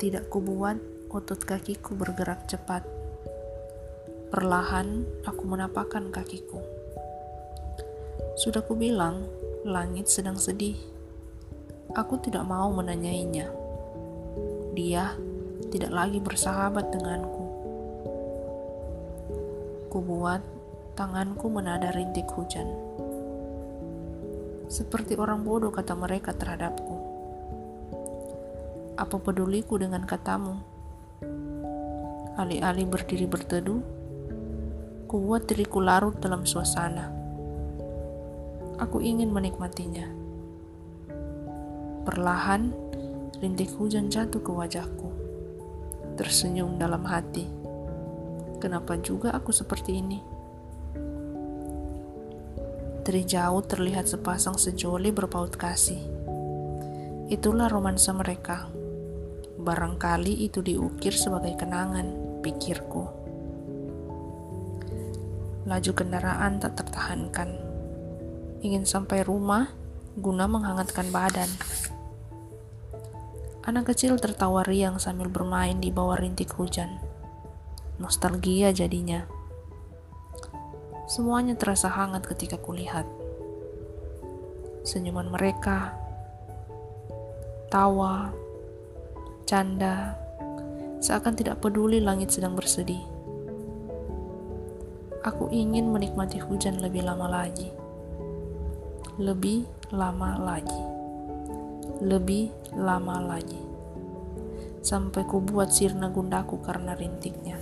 Tidak kubuat otot kakiku bergerak cepat. Perlahan aku menapakkan kakiku. Sudah kubilang, langit sedang sedih. Aku tidak mau menanyainya. Dia tidak lagi bersahabat denganku. Kubuat tanganku menada rintik hujan. Seperti orang bodoh kata mereka terhadapku. Apa peduliku dengan katamu? Alih-alih berdiri berteduh, kubuat diriku larut dalam suasana. Aku ingin menikmatinya. Perlahan, rintik hujan jatuh ke wajahku. Tersenyum dalam hati. Kenapa juga aku seperti ini? Dari jauh terlihat sepasang sejoli berpaut kasih. Itulah romansa mereka. Barangkali itu diukir sebagai kenangan, pikirku. Laju kendaraan tak tertahankan. Ingin sampai rumah guna menghangatkan badan. Anak kecil tertawa riang sambil bermain di bawah rintik hujan. Nostalgia jadinya. Semuanya terasa hangat ketika kulihat. Senyuman mereka, tawa, canda, seakan tidak peduli langit sedang bersedih. Aku ingin menikmati hujan lebih lama lagi. Lebih lama lagi. Lebih lama lagi. Sampai ku buat sirna gundaku karena rintiknya.